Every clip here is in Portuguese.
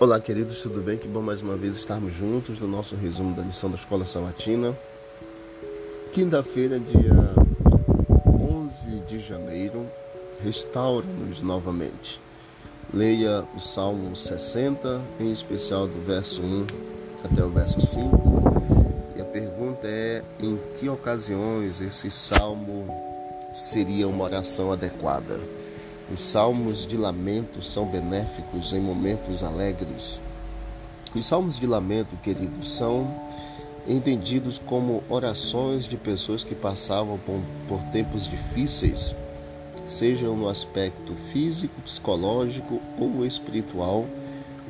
Olá, queridos, tudo bem? Que bom mais uma vez estarmos juntos no nosso resumo da lição da Escola Sabatina. Quinta-feira, dia 11 de janeiro, restaura-nos novamente. Leia o Salmo 60, em especial do verso 1 até o verso 5. E a pergunta é: em que ocasiões esse salmo seria uma oração adequada? Os salmos de lamento são benéficos em momentos alegres. Os salmos de lamento, queridos, são entendidos como orações de pessoas que passavam por, por tempos difíceis, sejam no aspecto físico, psicológico ou espiritual,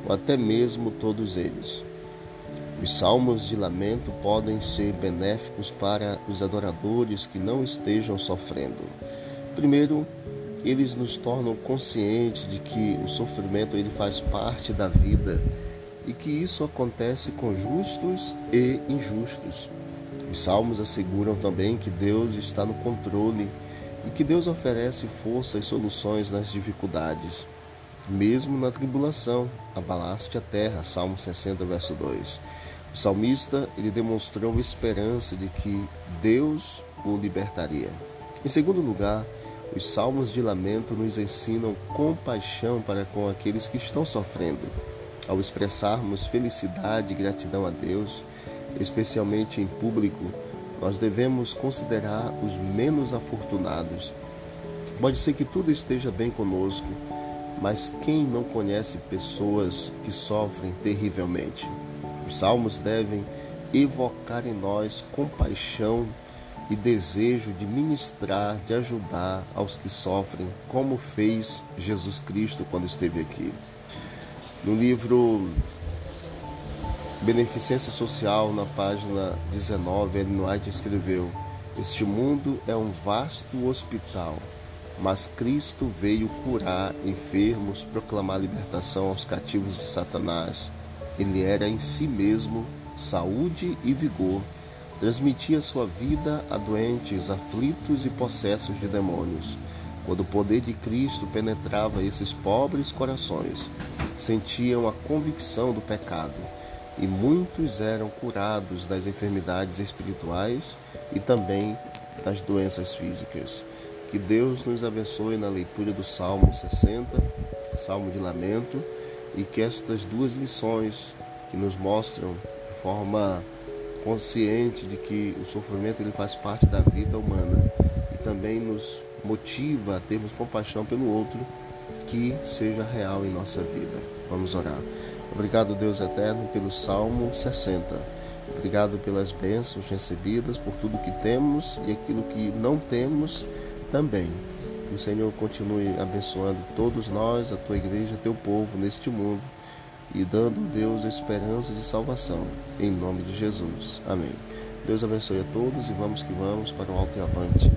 ou até mesmo todos eles. Os salmos de lamento podem ser benéficos para os adoradores que não estejam sofrendo. Primeiro, eles nos tornam conscientes de que o sofrimento ele faz parte da vida e que isso acontece com justos e injustos. Os salmos asseguram também que Deus está no controle e que Deus oferece força e soluções nas dificuldades. Mesmo na tribulação, abalaste a terra, Salmo 60, verso 2. O salmista ele demonstrou esperança de que Deus o libertaria. Em segundo lugar, os salmos de lamento nos ensinam compaixão para com aqueles que estão sofrendo. Ao expressarmos felicidade e gratidão a Deus, especialmente em público, nós devemos considerar os menos afortunados. Pode ser que tudo esteja bem conosco, mas quem não conhece pessoas que sofrem terrivelmente? Os salmos devem evocar em nós compaixão e desejo de ministrar, de ajudar aos que sofrem, como fez Jesus Cristo quando esteve aqui. No livro Beneficência Social, na página 19, Ellen White escreveu: Este mundo é um vasto hospital, mas Cristo veio curar enfermos, proclamar libertação aos cativos de Satanás. Ele era em si mesmo saúde e vigor transmitia sua vida a doentes, aflitos e possessos de demônios. Quando o poder de Cristo penetrava esses pobres corações, sentiam a convicção do pecado, e muitos eram curados das enfermidades espirituais e também das doenças físicas. Que Deus nos abençoe na leitura do Salmo 60, Salmo de Lamento, e que estas duas lições que nos mostram de forma consciente de que o sofrimento ele faz parte da vida humana e também nos motiva a termos compaixão pelo outro que seja real em nossa vida. Vamos orar. Obrigado, Deus eterno, pelo Salmo 60. Obrigado pelas bênçãos recebidas, por tudo que temos e aquilo que não temos também. Que o Senhor continue abençoando todos nós, a tua igreja, teu povo neste mundo e dando, Deus, esperança de salvação. Em nome de Jesus. Amém. Deus abençoe a todos e vamos que vamos para o alto e avante.